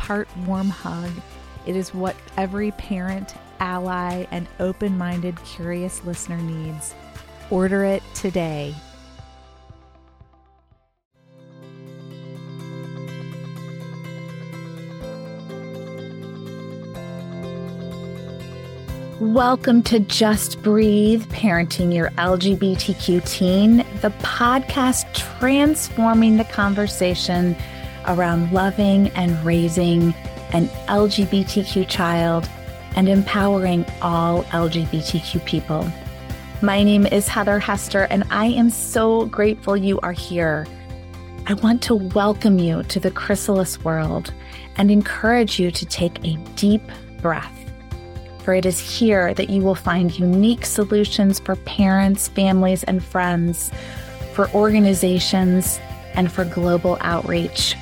part warm hug. It is what every parent, ally, and open minded, curious listener needs. Order it today Welcome to Just Breathe Parenting Your LGBTQ Teen, the podcast transforming the conversation around loving and raising an LGBTQ child and empowering all LGBTQ people. My name is Heather Hester, and I am so grateful you are here. I want to welcome you to the chrysalis world and encourage you to take a deep breath for it is here that you will find unique solutions for parents, families, and friends, for organizations, and for global outreach.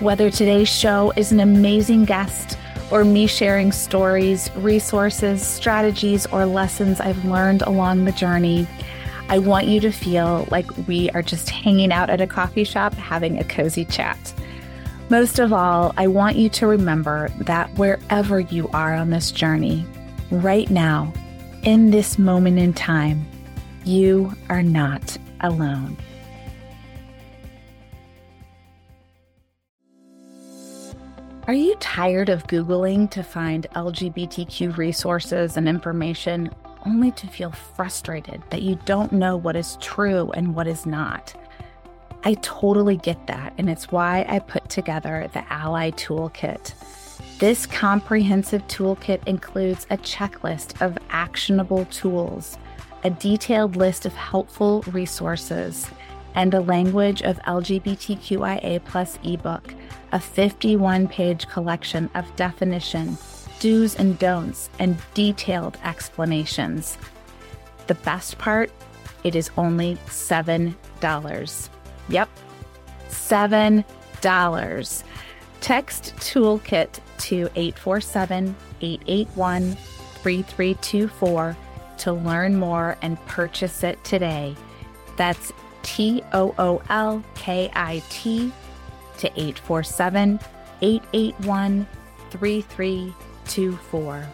Whether today's show is an amazing guest or me sharing stories, resources, strategies, or lessons I've learned along the journey, I want you to feel like we are just hanging out at a coffee shop having a cozy chat. Most of all, I want you to remember that wherever you are on this journey, right now, in this moment in time, you are not alone. Are you tired of Googling to find LGBTQ resources and information only to feel frustrated that you don't know what is true and what is not? I totally get that, and it's why I put together the Ally Toolkit. This comprehensive toolkit includes a checklist of actionable tools, a detailed list of helpful resources, and a language of LGBTQIA plus ebook, a 51 page collection of definition, do's and don'ts, and detailed explanations. The best part, it is only $7. Yep, $7. Text Toolkit to 847 881 3324 to learn more and purchase it today. That's T O O L K I T to 847 881 3324.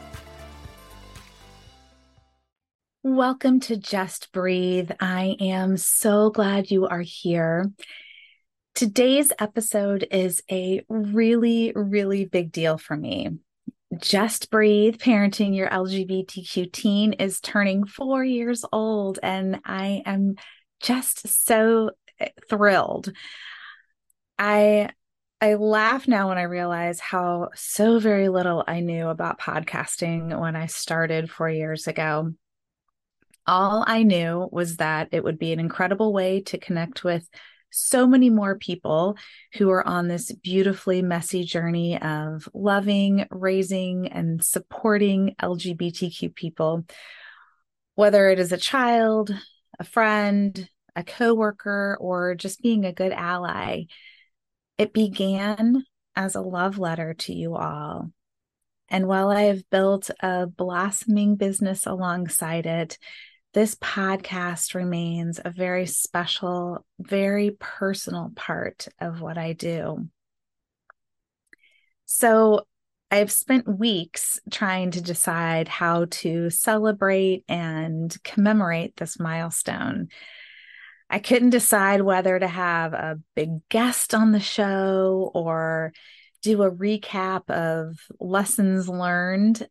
Welcome to Just Breathe. I am so glad you are here. Today's episode is a really, really big deal for me. Just Breathe Parenting Your LGBTQ Teen is turning four years old, and I am just so eh, thrilled. I I laugh now when I realize how so very little I knew about podcasting when I started four years ago. All I knew was that it would be an incredible way to connect with so many more people who are on this beautifully messy journey of loving, raising, and supporting LGBTQ people, whether it is a child, a friend, a coworker, or just being a good ally. It began as a love letter to you all. And while I have built a blossoming business alongside it, this podcast remains a very special, very personal part of what I do. So, I've spent weeks trying to decide how to celebrate and commemorate this milestone. I couldn't decide whether to have a big guest on the show or do a recap of lessons learned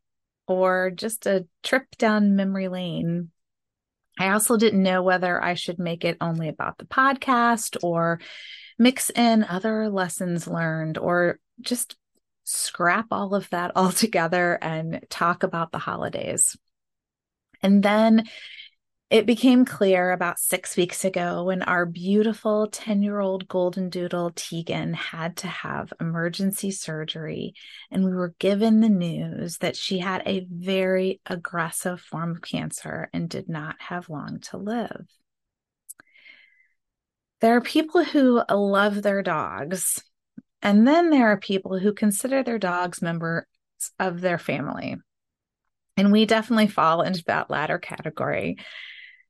or just a trip down memory lane. I also didn't know whether I should make it only about the podcast or mix in other lessons learned or just scrap all of that all together and talk about the holidays. And then it became clear about six weeks ago when our beautiful 10 year old golden doodle Teagan had to have emergency surgery, and we were given the news that she had a very aggressive form of cancer and did not have long to live. There are people who love their dogs, and then there are people who consider their dogs members of their family. And we definitely fall into that latter category.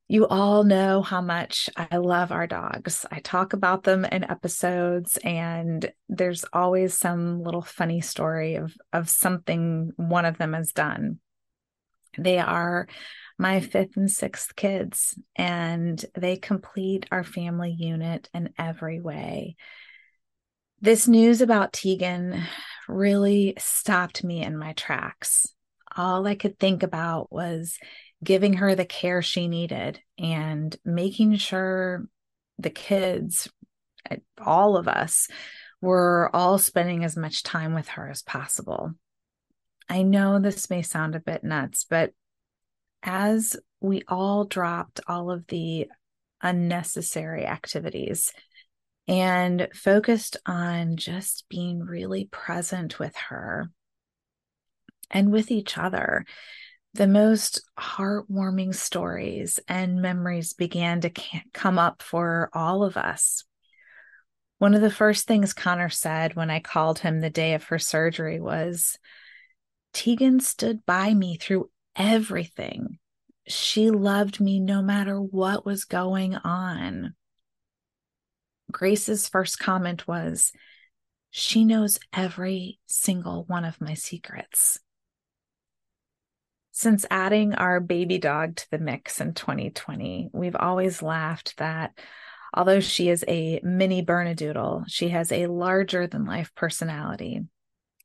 You all know how much I love our dogs. I talk about them in episodes, and there's always some little funny story of, of something one of them has done. They are my fifth and sixth kids, and they complete our family unit in every way. This news about Teagan really stopped me in my tracks. All I could think about was giving her the care she needed and making sure the kids, eh, all of us, were all spending as much time with her as possible. I know this may sound a bit nuts, but as we all dropped all of the unnecessary activities and focused on just being really present with her and with each other, the most heartwarming stories and memories began to come up for all of us. One of the first things Connor said when I called him the day of her surgery was Teagan stood by me through everything. She loved me no matter what was going on. Grace's first comment was, She knows every single one of my secrets. Since adding our baby dog to the mix in 2020, we've always laughed that although she is a mini Bernedoodle, she has a larger than life personality.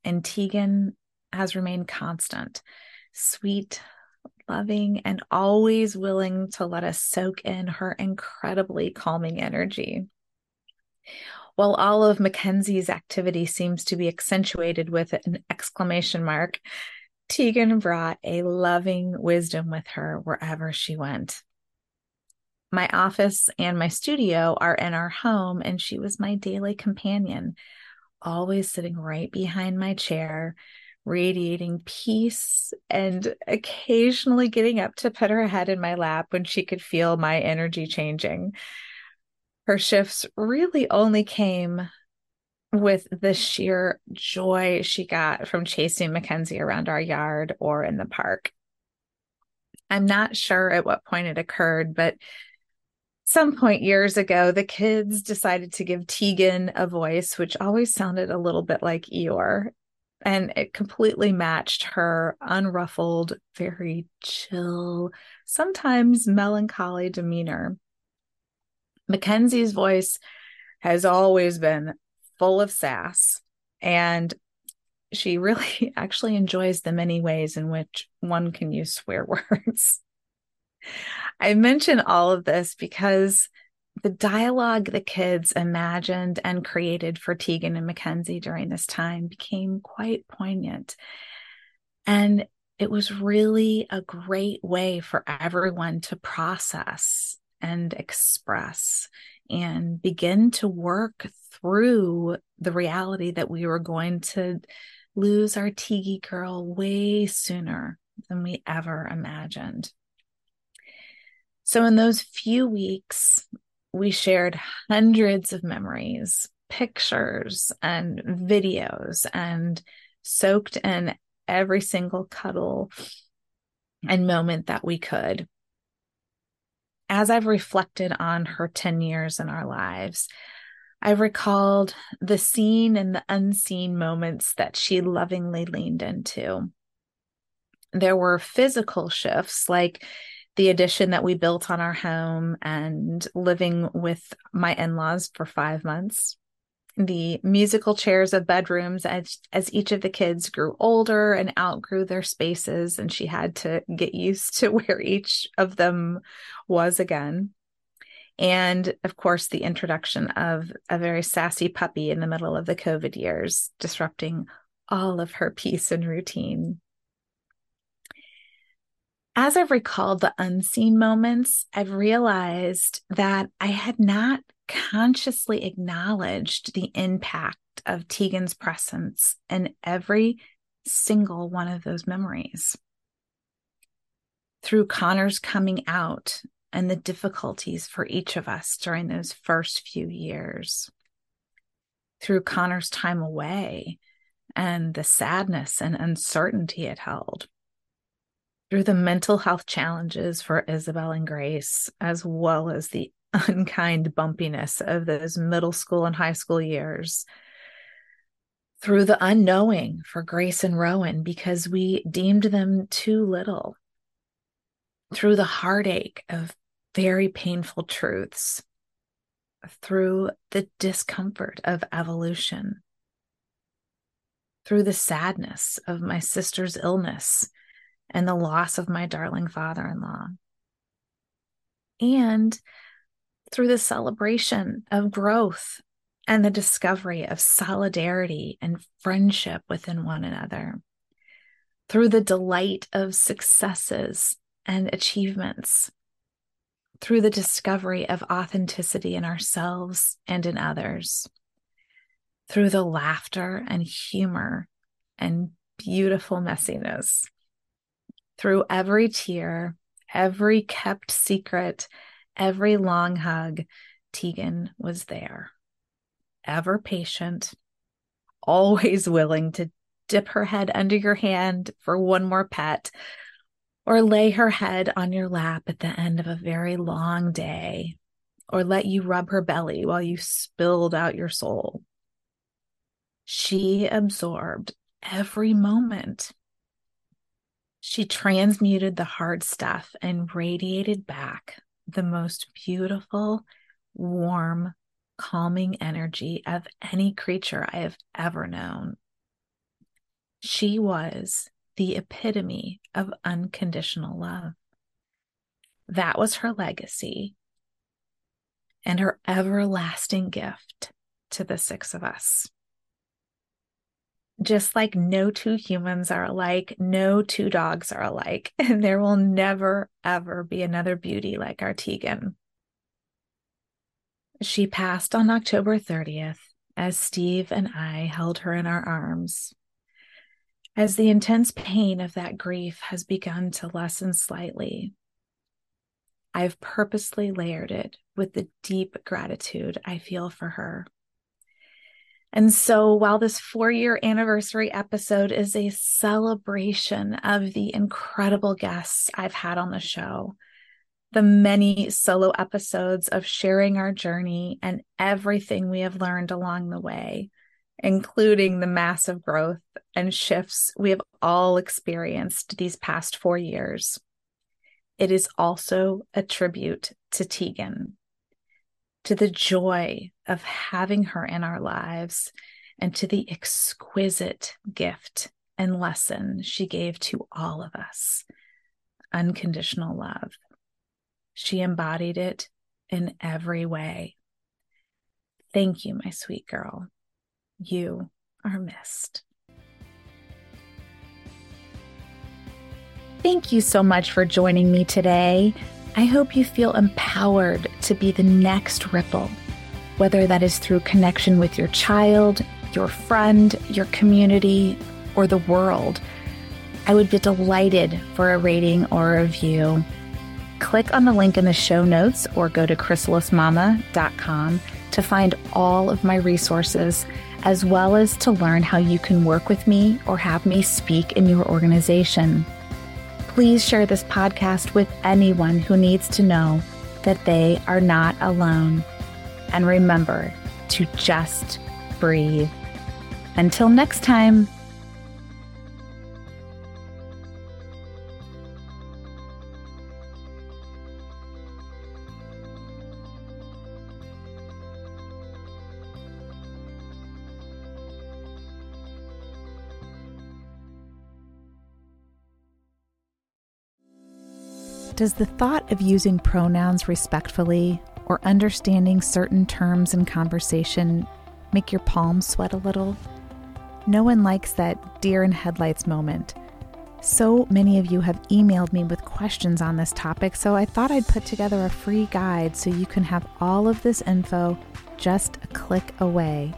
And Teagan has remained constant, sweet, loving, and always willing to let us soak in her incredibly calming energy. While all of Mackenzie's activity seems to be accentuated with an exclamation mark, Teagan brought a loving wisdom with her wherever she went. My office and my studio are in our home, and she was my daily companion, always sitting right behind my chair, radiating peace and occasionally getting up to put her head in my lap when she could feel my energy changing. Her shifts really only came with the sheer joy she got from chasing Mackenzie around our yard or in the park. I'm not sure at what point it occurred, but some point years ago, the kids decided to give Teagan a voice, which always sounded a little bit like Eeyore. And it completely matched her unruffled, very chill, sometimes melancholy demeanor. Mackenzie's voice has always been full of sass. And she really actually enjoys the many ways in which one can use swear words. I mention all of this because the dialogue the kids imagined and created for Teagan and Mackenzie during this time became quite poignant. And it was really a great way for everyone to process and express and begin to work through the reality that we were going to lose our Tiki girl way sooner than we ever imagined. So, in those few weeks, we shared hundreds of memories, pictures, and videos, and soaked in every single cuddle and moment that we could as I've reflected on her 10 years in our lives, I've recalled the seen and the unseen moments that she lovingly leaned into. There were physical shifts like the addition that we built on our home and living with my in laws for five months. The musical chairs of bedrooms as, as each of the kids grew older and outgrew their spaces, and she had to get used to where each of them was again. And of course, the introduction of a very sassy puppy in the middle of the COVID years, disrupting all of her peace and routine. As I've recalled the unseen moments, I've realized that I had not consciously acknowledged the impact of Teagan's presence in every single one of those memories. Through Connor's coming out and the difficulties for each of us during those first few years, through Connor's time away and the sadness and uncertainty it held, through the mental health challenges for Isabel and Grace, as well as the unkind bumpiness of those middle school and high school years through the unknowing for Grace and Rowan because we deemed them too little, through the heartache of very painful truths, through the discomfort of evolution, through the sadness of my sister's illness and the loss of my darling father in law. And through the celebration of growth and the discovery of solidarity and friendship within one another, through the delight of successes and achievements, through the discovery of authenticity in ourselves and in others, through the laughter and humor and beautiful messiness, through every tear, every kept secret, every long hug, Teagan was there, ever patient, always willing to dip her head under your hand for one more pet, or lay her head on your lap at the end of a very long day, or let you rub her belly while you spilled out your soul. She absorbed every moment. She transmuted the hard stuff and radiated back the most beautiful, warm, calming energy of any creature I have ever known. She was the epitome of unconditional love. That was her legacy and her everlasting gift to the six of us. Just like no two humans are alike, no two dogs are alike, and there will never, ever be another beauty like our Teagan. She passed on October 30th as Steve and I held her in our arms. As the intense pain of that grief has begun to lessen slightly, I've purposely layered it with the deep gratitude I feel for her. And so, while this four year anniversary episode is a celebration of the incredible guests I've had on the show, the many solo episodes of sharing our journey and everything we have learned along the way, including the massive growth and shifts we have all experienced these past four years. It is also a tribute to Teagan to the joy of having her in our lives, and to the exquisite gift and lesson she gave to all of us unconditional love. She embodied it in every way. Thank you, my sweet girl. You are missed. Thank you so much for joining me today. I hope you feel empowered to be the next ripple, whether that is through connection with your child, your friend, your community, or the world. I would be delighted for a rating or a review. Click on the link in the show notes or go to chrysalismama.com to find all of my resources, as well as to learn how you can work with me or have me speak in your organization please share this podcast with anyone who needs to know that they are not alone. And remember to just breathe. Until next time. Does the thought of using pronouns respectfully or understanding certain terms in conversation make your palms sweat a little? No one likes that deer in headlights moment. So many of you have emailed me with questions on this topic, so I thought I'd put together a free guide so you can have all of this info just a click away.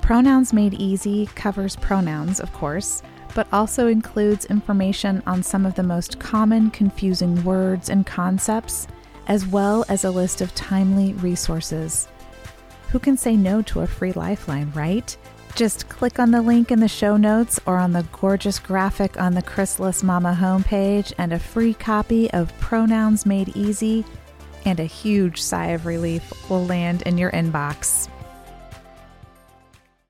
Pronouns Made Easy covers pronouns, of course, but also includes information on some of the most common confusing words and concepts, as well as a list of timely resources. Who can say no to a free lifeline, right? Just click on the link in the show notes or on the gorgeous graphic on the Chrysalis Mama homepage, and a free copy of Pronouns Made Easy and a huge sigh of relief will land in your inbox.